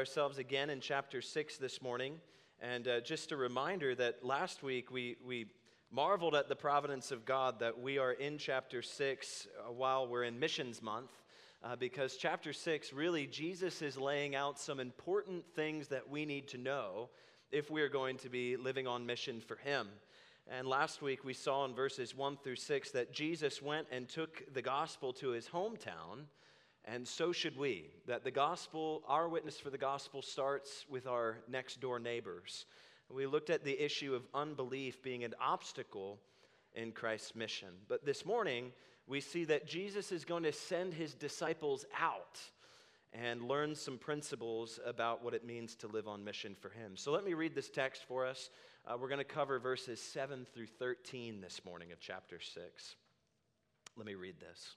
ourselves again in chapter 6 this morning. And uh, just a reminder that last week we, we marveled at the providence of God that we are in chapter 6 uh, while we're in missions month. Uh, because chapter 6, really, Jesus is laying out some important things that we need to know if we are going to be living on mission for Him. And last week we saw in verses 1 through 6 that Jesus went and took the gospel to his hometown and so should we. That the gospel, our witness for the gospel, starts with our next door neighbors. We looked at the issue of unbelief being an obstacle in Christ's mission. But this morning, we see that Jesus is going to send his disciples out and learn some principles about what it means to live on mission for him. So let me read this text for us. Uh, we're going to cover verses 7 through 13 this morning of chapter 6. Let me read this.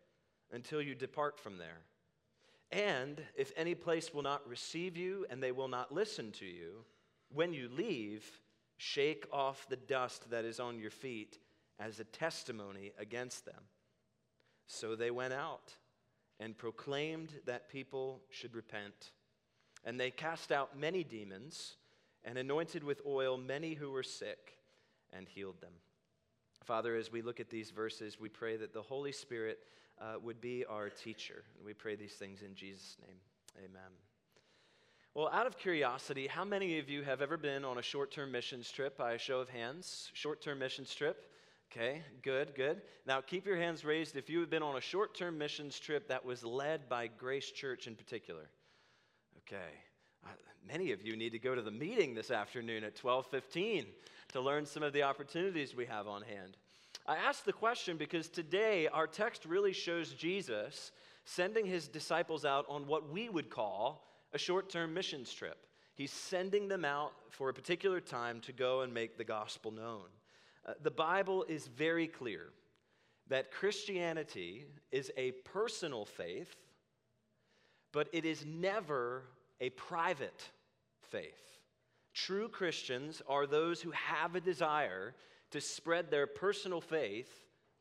until you depart from there. And if any place will not receive you and they will not listen to you, when you leave, shake off the dust that is on your feet as a testimony against them. So they went out and proclaimed that people should repent. And they cast out many demons and anointed with oil many who were sick and healed them. Father, as we look at these verses, we pray that the Holy Spirit uh, would be our teacher. And we pray these things in Jesus' name. Amen. Well, out of curiosity, how many of you have ever been on a short term missions trip by a show of hands? Short term missions trip? Okay, good, good. Now keep your hands raised if you have been on a short term missions trip that was led by Grace Church in particular. Okay. Uh, many of you need to go to the meeting this afternoon at 12:15 to learn some of the opportunities we have on hand. I ask the question because today our text really shows Jesus sending his disciples out on what we would call a short term missions trip. He's sending them out for a particular time to go and make the gospel known. Uh, the Bible is very clear that Christianity is a personal faith, but it is never a private faith. True Christians are those who have a desire to spread their personal faith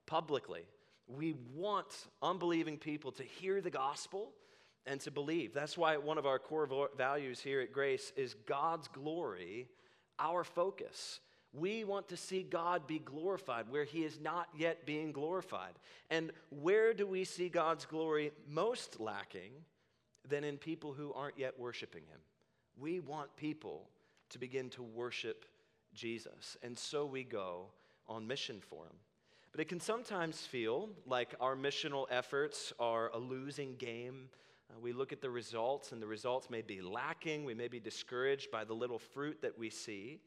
publicly. We want unbelieving people to hear the gospel and to believe. That's why one of our core values here at Grace is God's glory, our focus. We want to see God be glorified where he is not yet being glorified. And where do we see God's glory most lacking than in people who aren't yet worshiping him? We want people to begin to worship Jesus. And so we go on mission for him. But it can sometimes feel like our missional efforts are a losing game. Uh, we look at the results, and the results may be lacking. We may be discouraged by the little fruit that we see.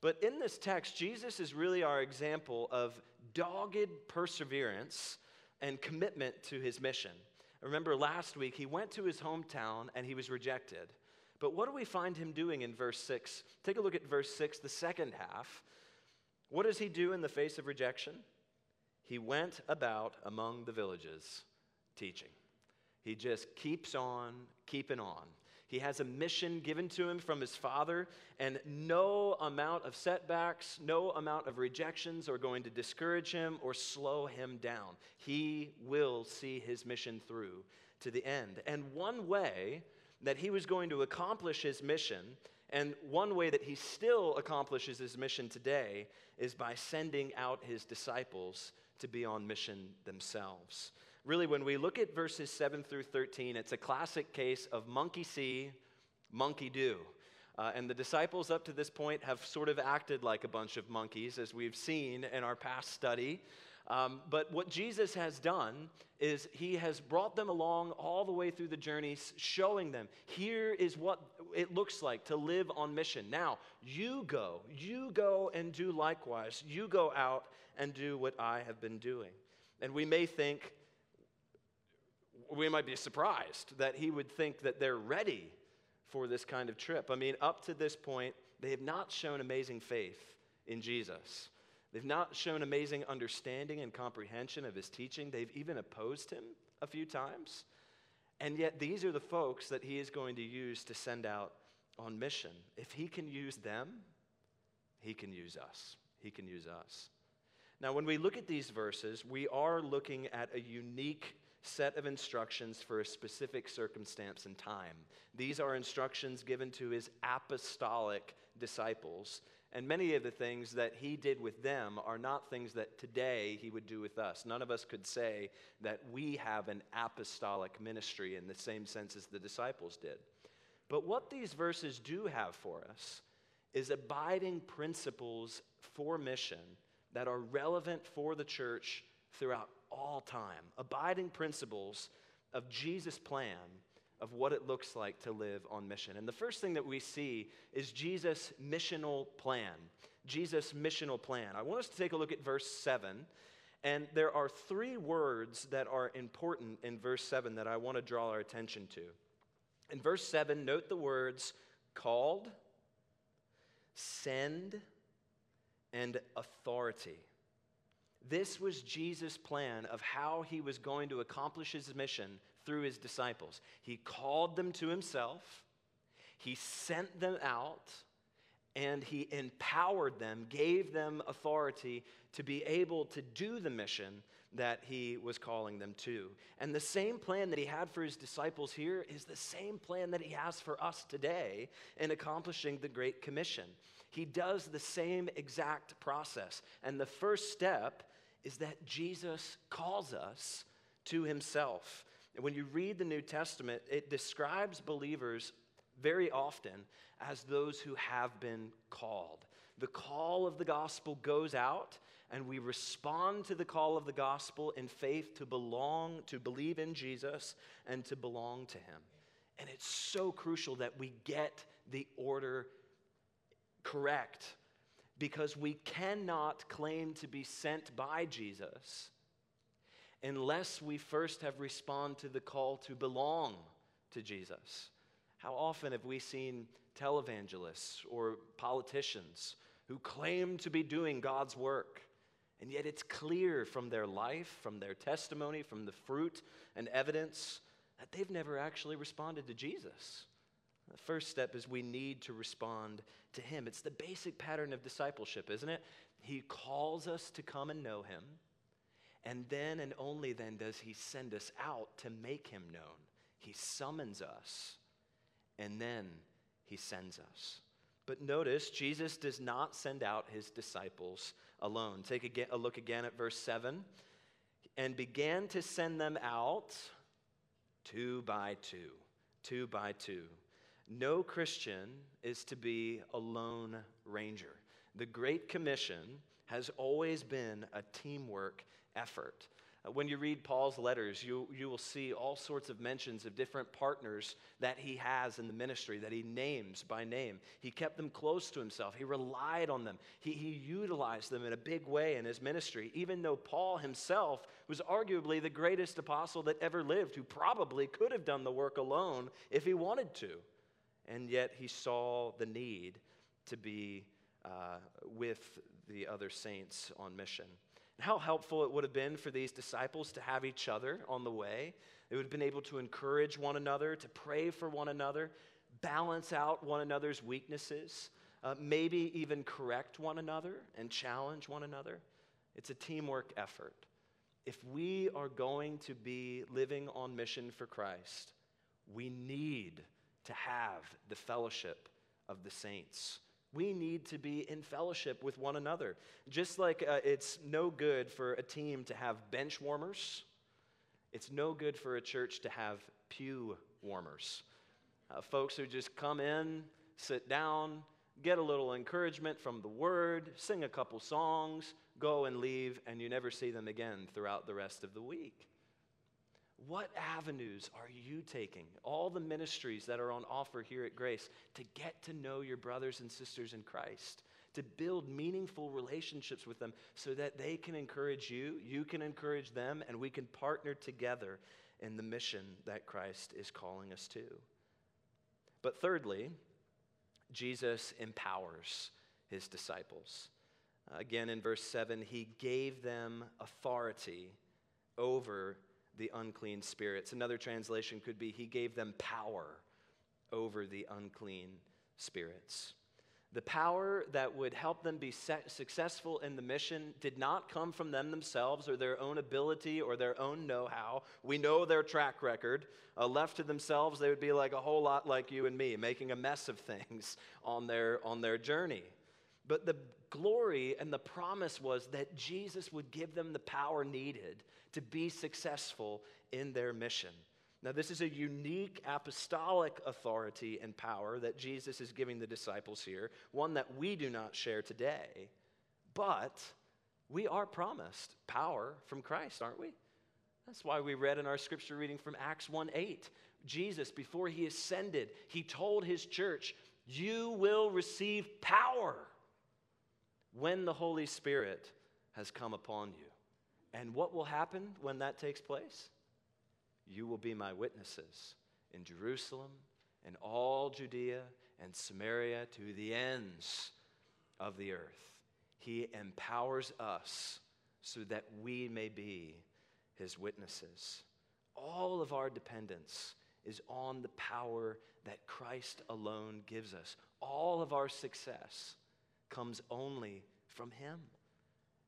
But in this text, Jesus is really our example of dogged perseverance and commitment to his mission. Remember last week, he went to his hometown and he was rejected. But what do we find him doing in verse 6? Take a look at verse 6, the second half. What does he do in the face of rejection? He went about among the villages teaching. He just keeps on keeping on. He has a mission given to him from his father, and no amount of setbacks, no amount of rejections are going to discourage him or slow him down. He will see his mission through to the end. And one way that he was going to accomplish his mission, and one way that he still accomplishes his mission today is by sending out his disciples to be on mission themselves. Really, when we look at verses 7 through 13, it's a classic case of monkey see, monkey do. Uh, and the disciples up to this point have sort of acted like a bunch of monkeys, as we've seen in our past study. Um, but what Jesus has done is he has brought them along all the way through the journey, showing them here is what it looks like to live on mission. Now, you go, you go and do likewise. You go out and do what I have been doing. And we may think, we might be surprised that he would think that they're ready for this kind of trip. I mean, up to this point, they have not shown amazing faith in Jesus. They've not shown amazing understanding and comprehension of his teaching. They've even opposed him a few times. And yet, these are the folks that he is going to use to send out on mission. If he can use them, he can use us. He can use us. Now, when we look at these verses, we are looking at a unique set of instructions for a specific circumstance and time. These are instructions given to his apostolic disciples. And many of the things that he did with them are not things that today he would do with us. None of us could say that we have an apostolic ministry in the same sense as the disciples did. But what these verses do have for us is abiding principles for mission that are relevant for the church throughout all time. Abiding principles of Jesus' plan of what it looks like to live on mission. And the first thing that we see is Jesus' missional plan. Jesus' missional plan. I want us to take a look at verse 7. And there are three words that are important in verse 7 that I want to draw our attention to. In verse 7, note the words called, send, and authority. This was Jesus' plan of how he was going to accomplish his mission through his disciples. He called them to himself, he sent them out, and he empowered them, gave them authority to be able to do the mission that he was calling them to. And the same plan that he had for his disciples here is the same plan that he has for us today in accomplishing the Great Commission. He does the same exact process. And the first step is that Jesus calls us to himself. And when you read the New Testament, it describes believers very often as those who have been called. The call of the gospel goes out, and we respond to the call of the gospel in faith to belong, to believe in Jesus, and to belong to him. And it's so crucial that we get the order correct because we cannot claim to be sent by Jesus unless we first have responded to the call to belong to Jesus. How often have we seen televangelists or politicians who claim to be doing God's work? And yet it's clear from their life, from their testimony, from the fruit and evidence that they've never actually responded to Jesus. The first step is we need to respond to Him. It's the basic pattern of discipleship, isn't it? He calls us to come and know Him. And then and only then does he send us out to make him known. He summons us, and then he sends us. But notice, Jesus does not send out his disciples alone. Take a look again at verse 7. And began to send them out two by two, two by two. No Christian is to be a lone ranger. The Great Commission has always been a teamwork effort. Uh, when you read Paul's letters, you, you will see all sorts of mentions of different partners that he has in the ministry, that he names by name. He kept them close to himself, he relied on them, he, he utilized them in a big way in his ministry, even though Paul himself was arguably the greatest apostle that ever lived, who probably could have done the work alone if he wanted to. And yet he saw the need to be uh, with the other saints on mission how helpful it would have been for these disciples to have each other on the way. They would have been able to encourage one another, to pray for one another, balance out one another's weaknesses, uh, maybe even correct one another and challenge one another. It's a teamwork effort. If we are going to be living on mission for Christ, we need to have the fellowship of the saints. We need to be in fellowship with one another. Just like uh, it's no good for a team to have bench warmers, it's no good for a church to have pew warmers. Uh, folks who just come in, sit down, get a little encouragement from the word, sing a couple songs, go and leave, and you never see them again throughout the rest of the week. What avenues are you taking? All the ministries that are on offer here at Grace to get to know your brothers and sisters in Christ, to build meaningful relationships with them so that they can encourage you, you can encourage them, and we can partner together in the mission that Christ is calling us to. But thirdly, Jesus empowers his disciples. Again, in verse 7, he gave them authority over the unclean spirits. Another translation could be, he gave them power over the unclean spirits. The power that would help them be successful in the mission did not come from them themselves or their own ability or their own know how. We know their track record. Uh, left to themselves, they would be like a whole lot like you and me, making a mess of things on their, on their journey. But the glory and the promise was that Jesus would give them the power needed to be successful in their mission. Now, this is a unique apostolic authority and power that Jesus is giving the disciples here, one that we do not share today. But we are promised power from Christ, aren't we? That's why we read in our scripture reading from Acts 1 8. Jesus, before he ascended, he told his church, You will receive power when the Holy Spirit has come upon you. And what will happen when that takes place? You will be my witnesses in Jerusalem and all Judea and Samaria to the ends of the earth. He empowers us so that we may be his witnesses. All of our dependence is on the power that Christ alone gives us. All of our success comes only from him.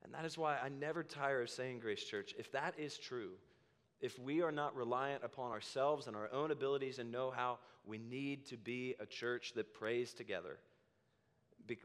And that is why I never tire of saying, Grace Church, if that is true, if we are not reliant upon ourselves and our own abilities and know how, we need to be a church that prays together.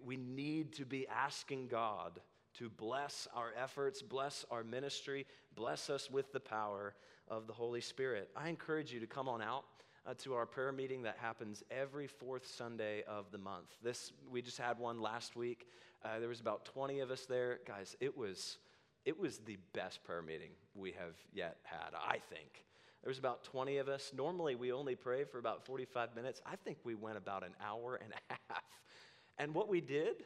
We need to be asking God to bless our efforts, bless our ministry, bless us with the power of the Holy Spirit. I encourage you to come on out. Uh, to our prayer meeting that happens every fourth Sunday of the month. This we just had one last week. Uh, there was about 20 of us there, guys. It was it was the best prayer meeting we have yet had, I think. There was about 20 of us. Normally, we only pray for about 45 minutes. I think we went about an hour and a half. And what we did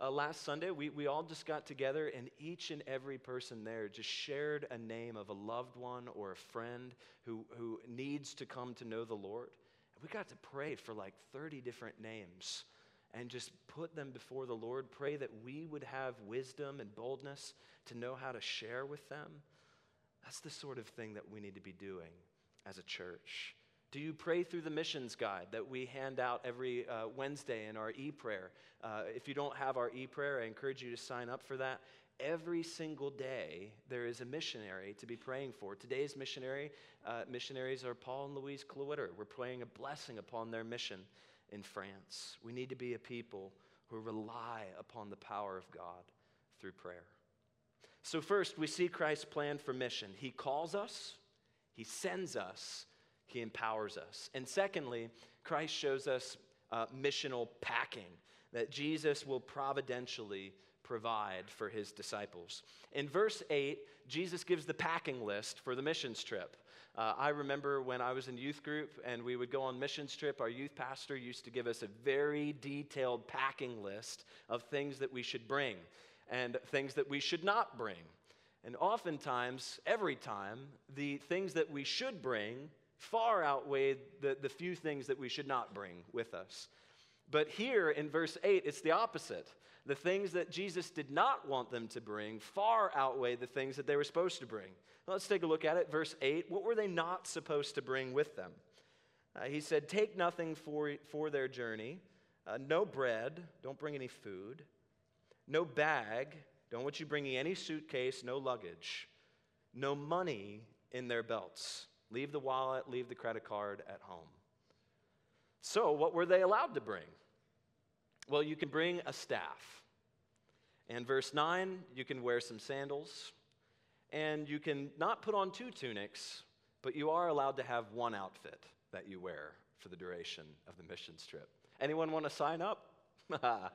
uh, last Sunday, we, we all just got together, and each and every person there just shared a name of a loved one or a friend who, who needs to come to know the Lord. And we got to pray for like 30 different names and just put them before the Lord. Pray that we would have wisdom and boldness to know how to share with them. That's the sort of thing that we need to be doing as a church. Do you pray through the missions guide that we hand out every uh, Wednesday in our e prayer? Uh, if you don't have our e prayer, I encourage you to sign up for that. Every single day, there is a missionary to be praying for. Today's missionary uh, missionaries are Paul and Louise Kluetter. We're praying a blessing upon their mission in France. We need to be a people who rely upon the power of God through prayer. So, first, we see Christ's plan for mission. He calls us, He sends us, He empowers us. And secondly, Christ shows us uh, missional packing, that Jesus will providentially provide for His disciples. In verse 8, Jesus gives the packing list for the missions trip. Uh, I remember when I was in youth group and we would go on missions trip, our youth pastor used to give us a very detailed packing list of things that we should bring and things that we should not bring. And oftentimes, every time, the things that we should bring far outweigh the, the few things that we should not bring with us. But here in verse 8, it's the opposite. The things that Jesus did not want them to bring far outweigh the things that they were supposed to bring. Let's take a look at it. Verse 8 What were they not supposed to bring with them? Uh, he said, Take nothing for, for their journey, uh, no bread, don't bring any food, no bag, don't want you bringing any suitcase, no luggage, no money in their belts. Leave the wallet, leave the credit card at home. So, what were they allowed to bring? Well, you can bring a staff. And verse 9, you can wear some sandals and you can not put on two tunics, but you are allowed to have one outfit that you wear for the duration of the missions trip. Anyone want to sign up?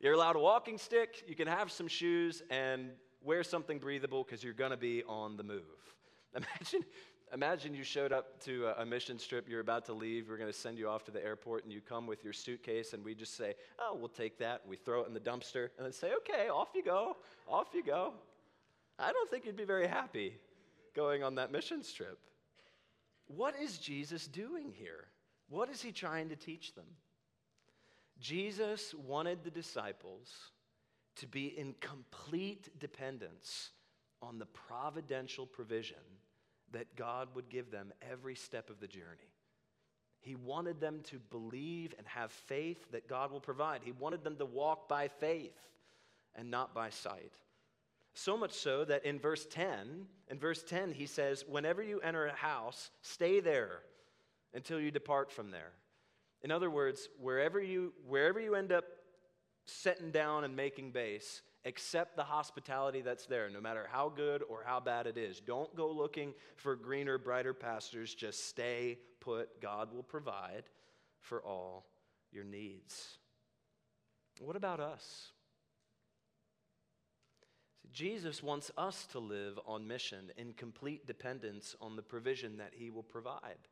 you're allowed a walking stick, you can have some shoes, and wear something breathable because you're going to be on the move. Imagine, imagine you showed up to a, mission trip, you're about to leave, we're going to send you off to the airport, and you come with your suitcase, and we just say, Oh, we'll take that. We throw it in the dumpster, and then say, Okay, off you go, off you go. I don't think you'd be very happy going on that missions trip. What is Jesus doing here? What is he trying to teach them? Jesus wanted the disciples to be in complete dependence on the providential provision that God would give them every step of the journey. He wanted them to believe and have faith that God will provide. He wanted them to walk by faith and not by sight. So much so that in verse 10, in verse 10, he says, Whenever you enter a house, stay there until you depart from there. In other words, wherever you, wherever you end up setting down and making base, accept the hospitality that's there, no matter how good or how bad it is. Don't go looking for greener, brighter pastures. Just stay put. God will provide for all your needs. What about us? Jesus wants us to live on mission in complete dependence on the provision that He will provide.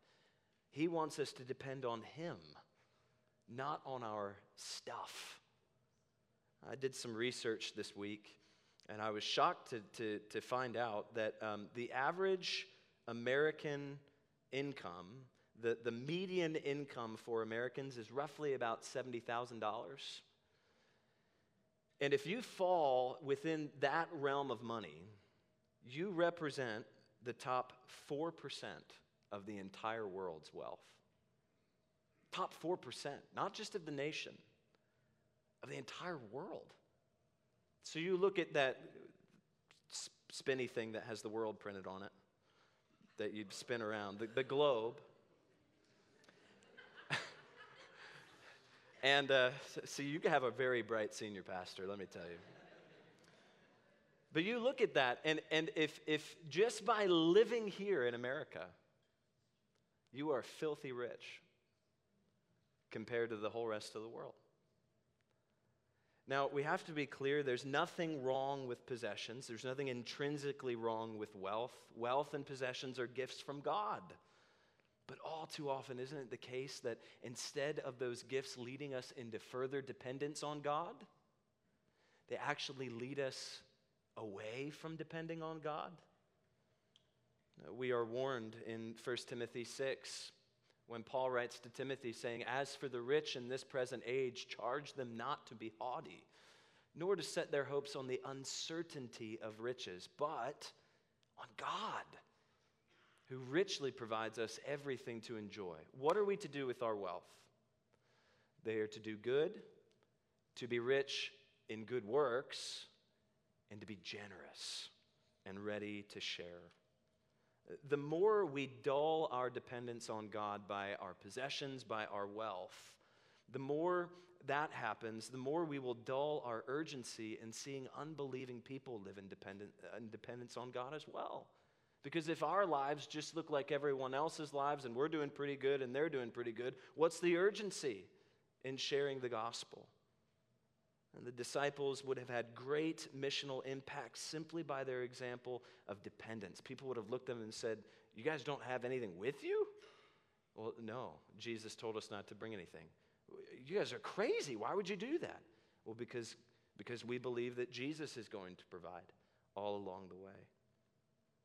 He wants us to depend on Him, not on our stuff. I did some research this week, and I was shocked to, to, to find out that um, the average American income, the, the median income for Americans is roughly about $70,000. And if you fall within that realm of money, you represent the top 4% of the entire world's wealth. Top 4%, not just of the nation, of the entire world. So you look at that spinny thing that has the world printed on it that you'd spin around, the, the globe. and uh, so you have a very bright senior pastor, let me tell you. But you look at that, and, and if, if just by living here in America, you are filthy rich compared to the whole rest of the world. Now, we have to be clear there's nothing wrong with possessions, there's nothing intrinsically wrong with wealth. Wealth and possessions are gifts from God. But all too often, isn't it the case that instead of those gifts leading us into further dependence on God, they actually lead us away from depending on God? We are warned in 1 Timothy 6 when Paul writes to Timothy, saying, As for the rich in this present age, charge them not to be haughty, nor to set their hopes on the uncertainty of riches, but on God, who richly provides us everything to enjoy. What are we to do with our wealth? They are to do good, to be rich in good works, and to be generous and ready to share the more we dull our dependence on God by our possessions, by our wealth, the more that happens, the more we will dull our urgency in seeing unbelieving people live in, dependent, uh, in dependence on God as well. Because if our lives just look like everyone else's lives and we're doing pretty good and they're doing pretty good, what's the urgency in sharing the gospel? And the disciples would have had great missional impact simply by their example of dependence. People would have looked at them and said, You guys don't have anything with you? Well, no, Jesus told us not to bring anything. You guys are crazy. Why would you do that? Well, because, because we believe that Jesus is going to provide all along the way.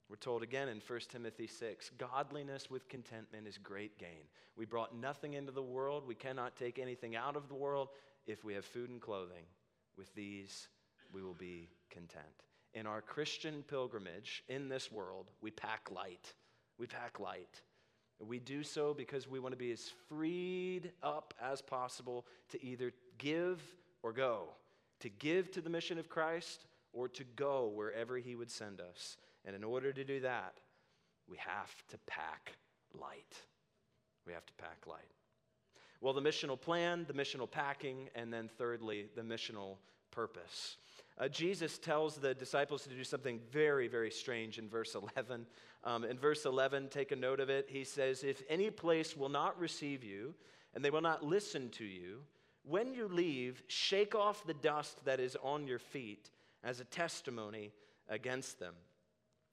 We're told again in 1 Timothy 6 godliness with contentment is great gain. We brought nothing into the world, we cannot take anything out of the world if we have food and clothing. With these, we will be content. In our Christian pilgrimage in this world, we pack light. We pack light. We do so because we want to be as freed up as possible to either give or go, to give to the mission of Christ or to go wherever He would send us. And in order to do that, we have to pack light. We have to pack light. Well, the missional plan, the missional packing, and then thirdly, the missional purpose. Uh, Jesus tells the disciples to do something very, very strange in verse 11. Um, in verse 11, take a note of it. He says, If any place will not receive you, and they will not listen to you, when you leave, shake off the dust that is on your feet as a testimony against them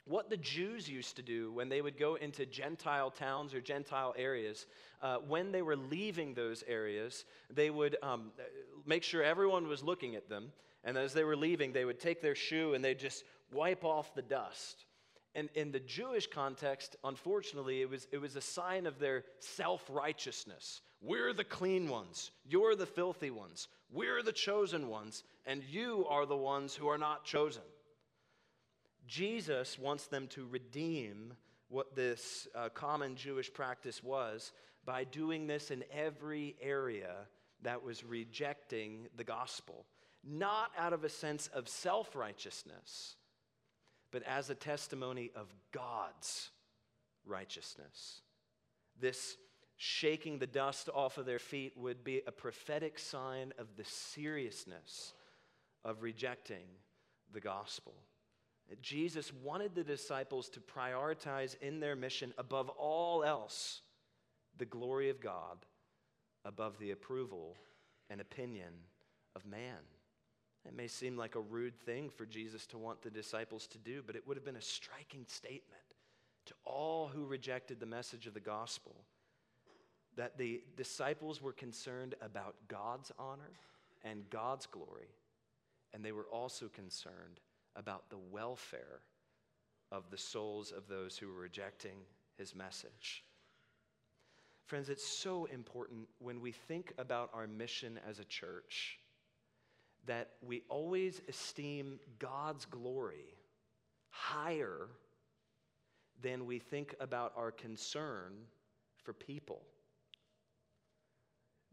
what the Jews used to do when they would go into Gentile towns or Gentile areas, uh, when they were leaving those areas, they would um, make sure everyone was looking at them. And as they were leaving, they would take their shoe and they'd just wipe off the dust. And in the Jewish context, unfortunately, it was, it was a sign of their self righteousness. We're the clean ones. You're the filthy ones. We're the chosen ones. And you are the ones who are not chosen. Jesus wants them to redeem what this uh, common Jewish practice was by doing this in every area that was rejecting the gospel. Not out of a sense of self righteousness but as a testimony of God's righteousness. This shaking the dust off of their feet would be a prophetic sign of the seriousness of rejecting the gospel. Jesus wanted the disciples to prioritize in their mission, above all else, the glory of God above the approval and opinion of man. It may seem like a rude thing for Jesus to want the disciples to do, but it would have been a striking statement to all who rejected the message of the gospel that the disciples were concerned about God's honor and God's glory, and they were also concerned about the welfare of the souls of those who are rejecting his message. Friends, it's so important when we think about our mission as a church that we always esteem God's glory higher than we think about our concern for people.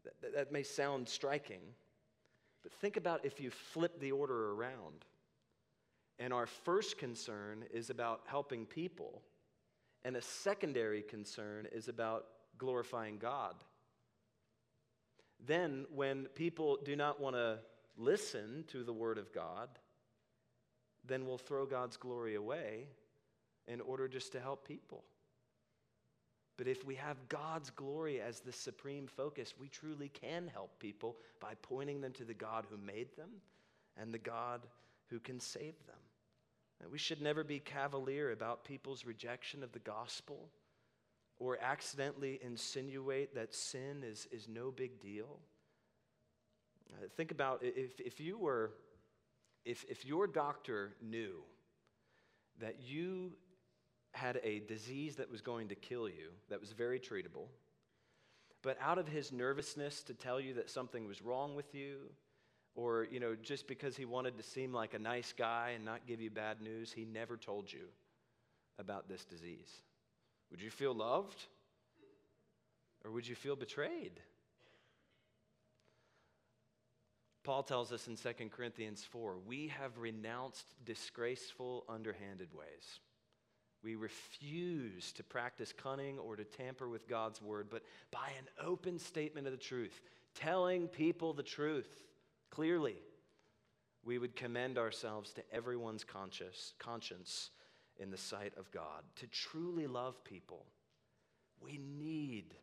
That, that, may sound striking, but think about if you flip the order around. And our first concern is about helping people, and a secondary concern is about glorifying God. Then, when people do not want to listen to the Word of God, then we'll throw God's glory away in order just to help people. But if we have God's glory as the supreme focus, we truly can help people by pointing them to the God who made them and the God who can save them. And we should never be cavalier about people's rejection of the gospel or accidentally insinuate that sin is, is no big deal. Uh, think about if, if you were, if, if your doctor knew that you had a disease that was going to kill you, that was very treatable, but out of his nervousness to tell you that something was wrong with you, or you know just because he wanted to seem like a nice guy and not give you bad news he never told you about this disease. Would you feel loved? Or would you feel betrayed? Paul tells us in 2 Corinthians 4 we have renounced disgraceful, underhanded ways. We refuse to practice cunning or to tamper with God's word, but by an open statement of the truth, telling people the truth clearly, we would commend ourselves to everyone's conscience, in the sight of God. To truly love people, we need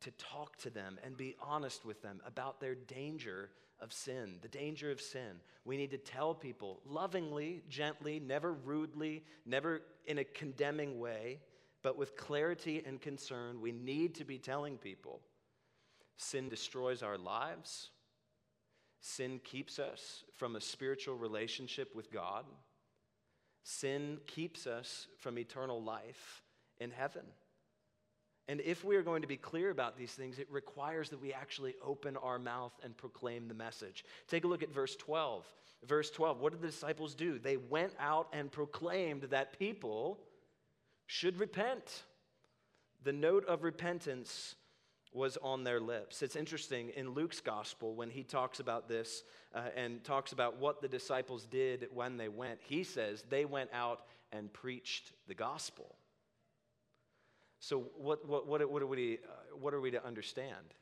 to talk to them and be honest with them about their danger of sin, the danger of sin. We need to tell people lovingly, gently, never rudely, never in a condemning way, but with clarity and concern. We need to be telling people sin destroys our lives, sin keeps us from a spiritual relationship with God, sin keeps us from eternal life in heaven. And if we are going to be clear about these things, it requires that we actually open our mouth and proclaim the message. Take a look at verse 12. Verse 12, what did the disciples do? They went out and proclaimed that people should repent. The note of repentance was on their lips. It's interesting in Luke's gospel when he talks about this uh, and talks about what the disciples did when they went, he says they went out and preached the gospel. So, what, what, what, what, are, we, uh, what are we to understand?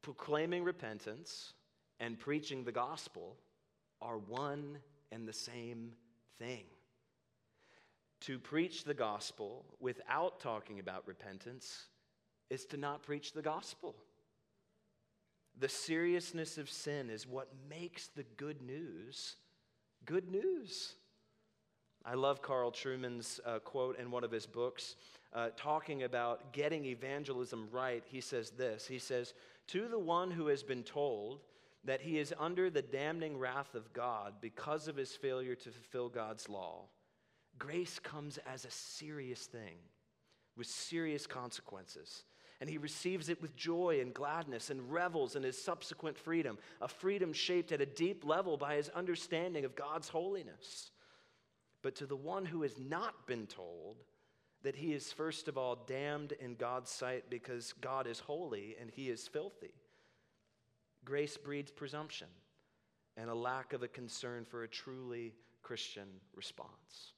Proclaiming repentance and preaching the gospel are one and the same thing. To preach the gospel without talking about repentance is to not preach the gospel. The seriousness of sin is what makes the good news good news. I love Carl Trueman's uh, quote in one of his books, uh, talking about getting evangelism right. He says this He says, To the one who has been told that he is under the damning wrath of God because of his failure to fulfill God's law, grace comes as a serious thing with serious consequences. And he receives it with joy and gladness and revels in his subsequent freedom, a freedom shaped at a deep level by his understanding of God's holiness. But to the one who has not been told that he is, first of all, damned in God's sight because God is holy and he is filthy, grace breeds presumption and a lack of a concern for a truly Christian response.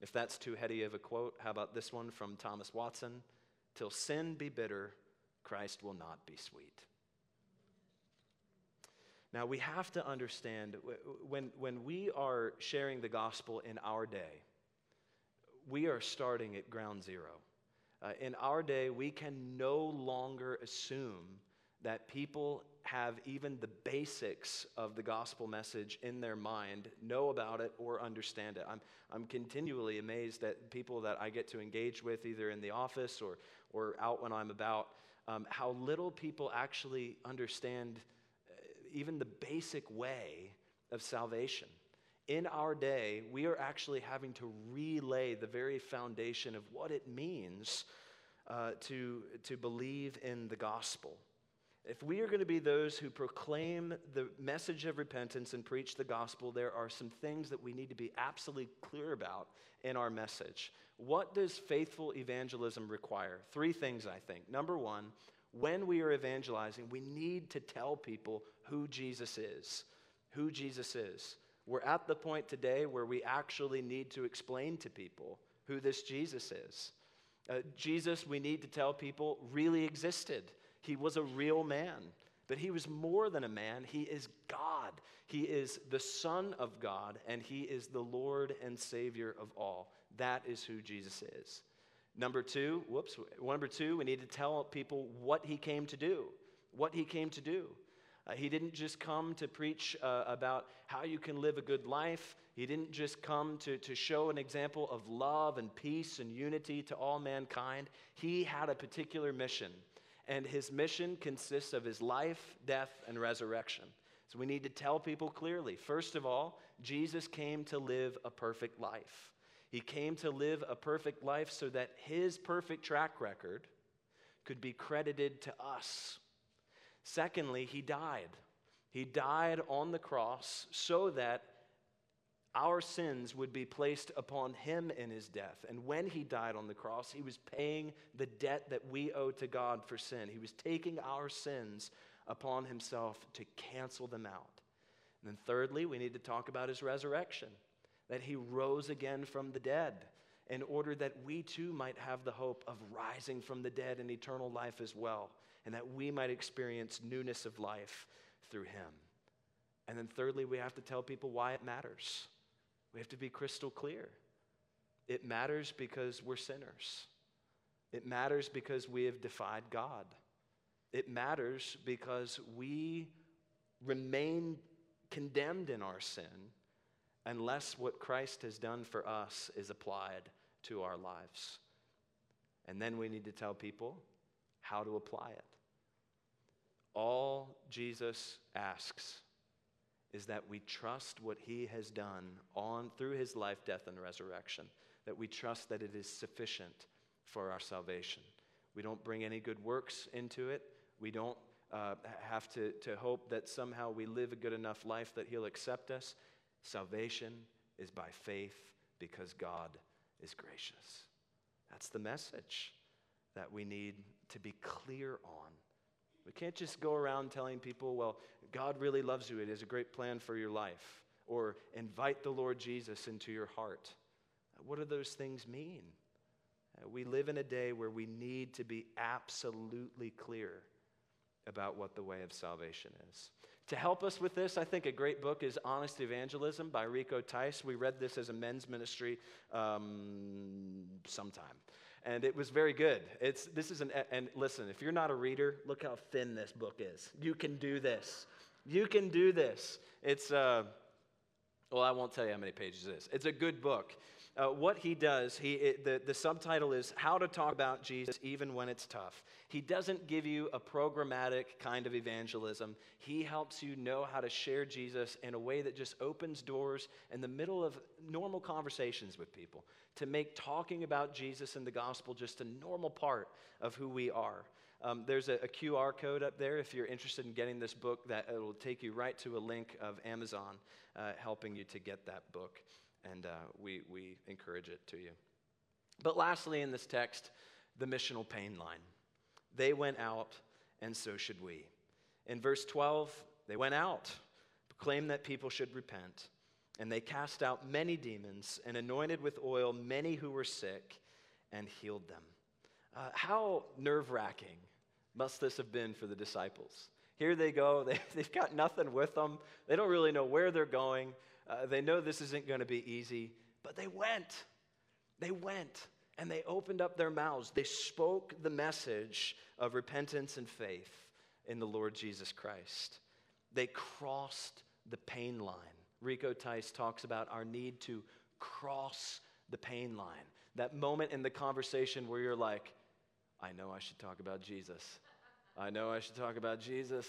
If that's too heady of a quote, how about this one from Thomas Watson? Till sin be bitter, Christ will not be sweet. Now, we have to understand when, when we are sharing the gospel in our day, we are starting at ground zero. Uh, in our day, we can no longer assume that people have even the basics of the gospel message in their mind, know about it, or understand it. I'm, I'm continually amazed at people that I get to engage with, either in the office or, or out when I'm about, um, how little people actually understand uh, even the basic way of salvation. In our day, we are actually having to relay the very foundation of what it means uh, to, to believe in the gospel. If we are going to be those who proclaim the message of repentance and preach the gospel, there are some things that we need to be absolutely clear about in our message. What does faithful evangelism require? Three things, I think. Number one, when we are evangelizing, we need to tell people who Jesus is. Who Jesus is. We're at the point today where we actually need to explain to people who this Jesus is. Uh, Jesus, we need to tell people, really existed. He was a real man, but he was more than a man. He is God. He is the Son of God, and he is the Lord and Savior of all. That is who Jesus is. Number two, whoops, number two, we need to tell people what he came to do. What he came to do. Uh, he didn't just come to preach uh, about how you can live a good life. He didn't just come to, to show an example of love and peace and unity to all mankind. He had a particular mission and his mission consists of his life, death, and resurrection. So we need to tell people clearly first of all, Jesus came to live a perfect life. He came to live a perfect life so that his perfect track record could be credited to us. Secondly, he died. He died on the cross so that our sins would be placed upon him in his death. And when he died on the cross, he was paying the debt that we owe to God for sin. He was taking our sins upon himself to cancel them out. And then, thirdly, we need to talk about his resurrection, that he rose again from the dead in order that we too might have the hope of rising from the dead in eternal life as well, and that we might experience newness of life through him. And then, thirdly, we have to tell people why it matters. We have to be crystal clear. It matters because we're sinners. It matters because we have defied God. It matters because we remain condemned in our sin unless what Christ has done for us is applied to our lives. And then we need to tell people how to apply it. All Jesus asks is that we trust what he has done on through his life, death, and resurrection, that we trust that it is sufficient for our salvation. We don't bring any good works into it. We don't uh, have to, to hope that somehow we live a good enough life that he'll accept us. Salvation is by faith because God is gracious. That's the message that we need to be clear on. We can't just go around telling people, well, God really loves you. It is a great plan for your life. Or invite the Lord Jesus into your heart. What do those things mean? Uh, we live in a day where we need to be absolutely clear about what the way of salvation is. To help us with this, I think a great book is Honest Evangelism by Rico Tice. We read this as a men's ministry um, sometime and it was very good. It's this is an and listen, if you're not a reader, look how thin this book is. You can do this. You can do this. It's uh well, I won't tell you how many pages it is. It's a good book. Uh, what he does, he, it, the, the subtitle is How to Talk About Jesus Even When It's Tough. He doesn't give you a programmatic kind of evangelism. He helps you know how to share Jesus in a way that just opens doors in the middle of normal conversations with people, to make talking about Jesus and the gospel just a normal part of who we are. Um, there's a, a, QR code up there if you're interested in getting this book that it will take you right to a link of Amazon uh, helping you to get that book. And uh, we, we encourage it to you. But lastly, in this text, the missional pain line. They went out, and so should we. In verse 12, they went out, proclaimed that people should repent, and they cast out many demons and anointed with oil many who were sick and healed them. Uh, how nerve wracking must this have been for the disciples? Here they go, they, have got nothing with them, they don't really know where they're going, uh, they know this isn't going to be easy, but they went. They went and they opened up their mouths. They spoke the message of repentance and faith in the Lord Jesus Christ. They crossed the pain line. Rico Tice talks about our need to cross the pain line. That moment in the conversation where you're like, I know I should talk about Jesus. I know I should talk about Jesus.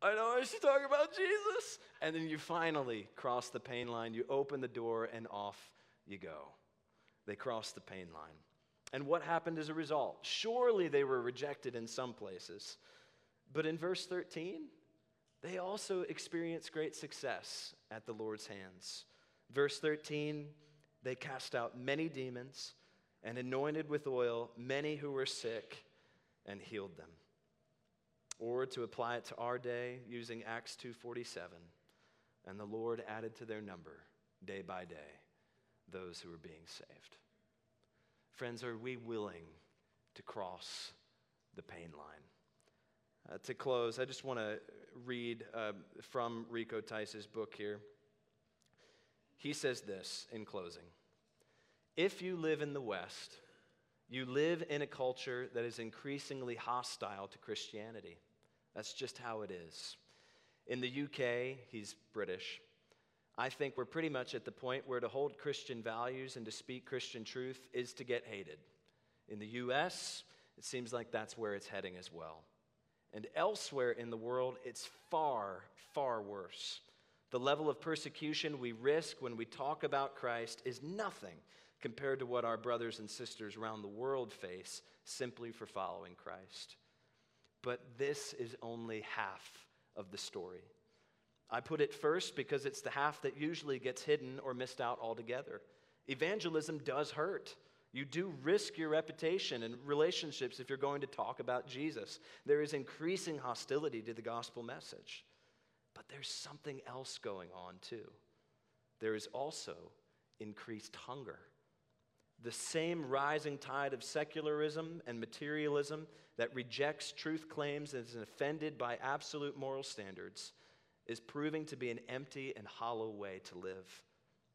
I know I should talk about Jesus. And then you finally cross the pain line. You open the door and off you go. They crossed the pain line. And what happened as a result? Surely they were rejected in some places. But in verse 13, they also experienced great success at the Lord's hands. Verse 13, they cast out many demons and anointed with oil many who were sick and healed them. Or to apply it to our day using Acts 2:47, and the Lord added to their number day by day those who were being saved. Friends, are we willing to cross the pain line? Uh, to close, I just want to read uh, from Rico Tice's book here. He says this in closing If you live in the West, you live in a culture that is increasingly hostile to Christianity. That's just how it is. In the UK, he's British. I think we're pretty much at the point where to hold Christian values and to speak Christian truth is to get hated. In the US, it seems like that's where it's heading as well. And elsewhere in the world, it's far, far worse. The level of persecution we risk when we talk about Christ is nothing compared to what our brothers and sisters around the world face simply for following Christ. But this is only half of the story. I put it first because it's the half that usually gets hidden or missed out altogether. Evangelism does hurt. You do risk your reputation and relationships if you're going to talk about Jesus. There is increasing hostility to the gospel message. But there's something else going on too. There is also increased hunger. The same rising tide of secularism and materialism that rejects truth claims and is offended by absolute moral standards is proving to be an empty and hollow way to live.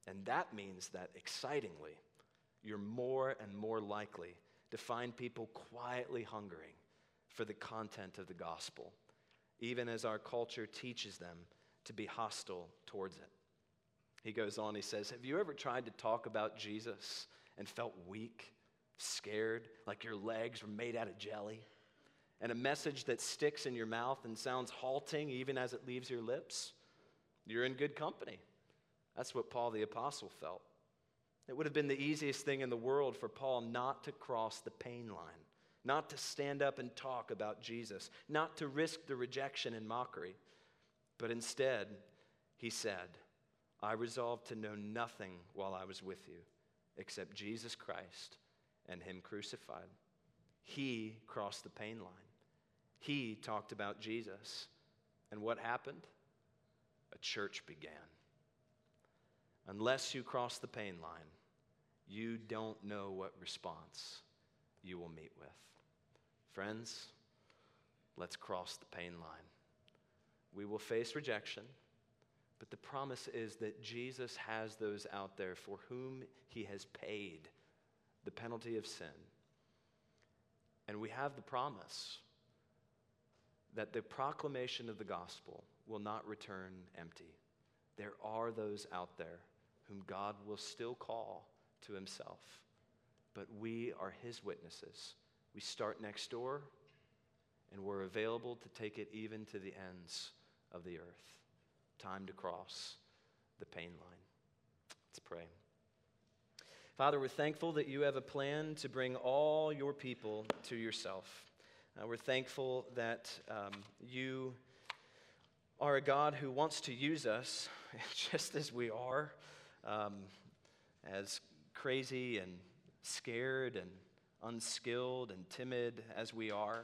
And that means that, excitingly, you're more and more likely to find people quietly hungering for the content of the gospel, even as our culture teaches them to be hostile towards it. He goes on, he says, Have you ever tried to talk about Jesus and felt weak, scared, like your legs were made out of jelly? and a message that sticks in your mouth and sounds halting even as it leaves your lips, you're in good company. That's what Paul the Apostle felt. It would have been the easiest thing in the world for Paul not to cross the pain line, not to stand up and talk about Jesus, not to risk the rejection and mockery. But instead, he said, I resolved to know nothing while I was with you except Jesus Christ and Him crucified. He crossed the pain line. He talked about Jesus. And what happened? A church began. Unless you cross the pain line, you don't know what response you will meet with. Friends, let's cross the pain line. We will face rejection, but the promise is that Jesus has those out there for whom he has paid the penalty of sin. And we have the promise that the proclamation of the gospel will not return empty. There are those out there whom God will still call to himself. But we are his witnesses. We start next door, and we're available to take it even to the ends of the earth. Time to cross the pain line. Let's pray. Father, we're thankful that you have a plan to bring all your people to yourself. Uh, we're thankful that um, you are a God who wants to use us just as we are, um, as crazy and scared and unskilled and timid as we are.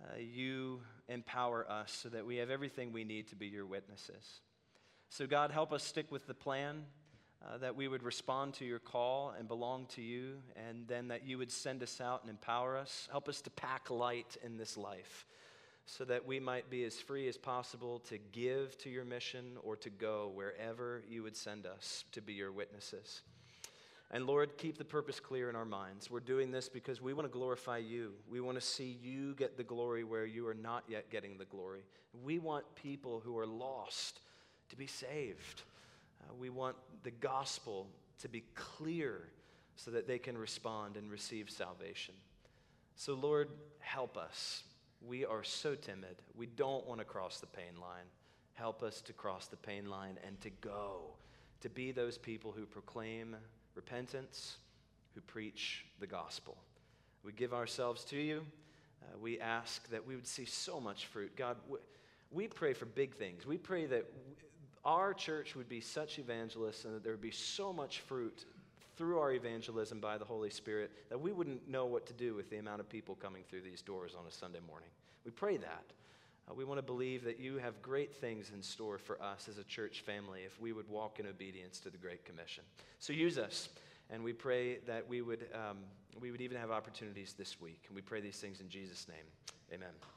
Uh, you empower us so that we have everything we need to be your witnesses. So, God, help us stick with the plan uh, that we would respond to your call and belong to you, and then that you would send us out and empower us. Help us to pack light in this life so that we might be as free as possible to give to your mission or to go wherever you would send us to be your witnesses. And Lord, keep the purpose clear in our minds. We're doing this because we want to glorify you. We want to see you get the glory where you are not yet getting the glory. We want people who are lost to be saved. Uh, we want the gospel to be clear so that they can respond and receive salvation. So, Lord, help us. We are so timid. We don't want to cross the pain line. Help us to cross the pain line and to go, to be those people who proclaim repentance, who preach the gospel. We give ourselves to you. Uh, we ask that we would see so much fruit. God, we pray for big things. We pray that our church would be such evangelists and that there would be so much fruit through our evangelism by the Holy Spirit that we wouldn't know what to do with the amount of people coming through these doors on a Sunday morning. We pray that. Uh, we want to believe that you have great things in store for us as a church family if we would walk in obedience to the Great Commission. So use us, and we pray that we would, um, we would even have opportunities this week. And we pray these things in Jesus' name. Amen.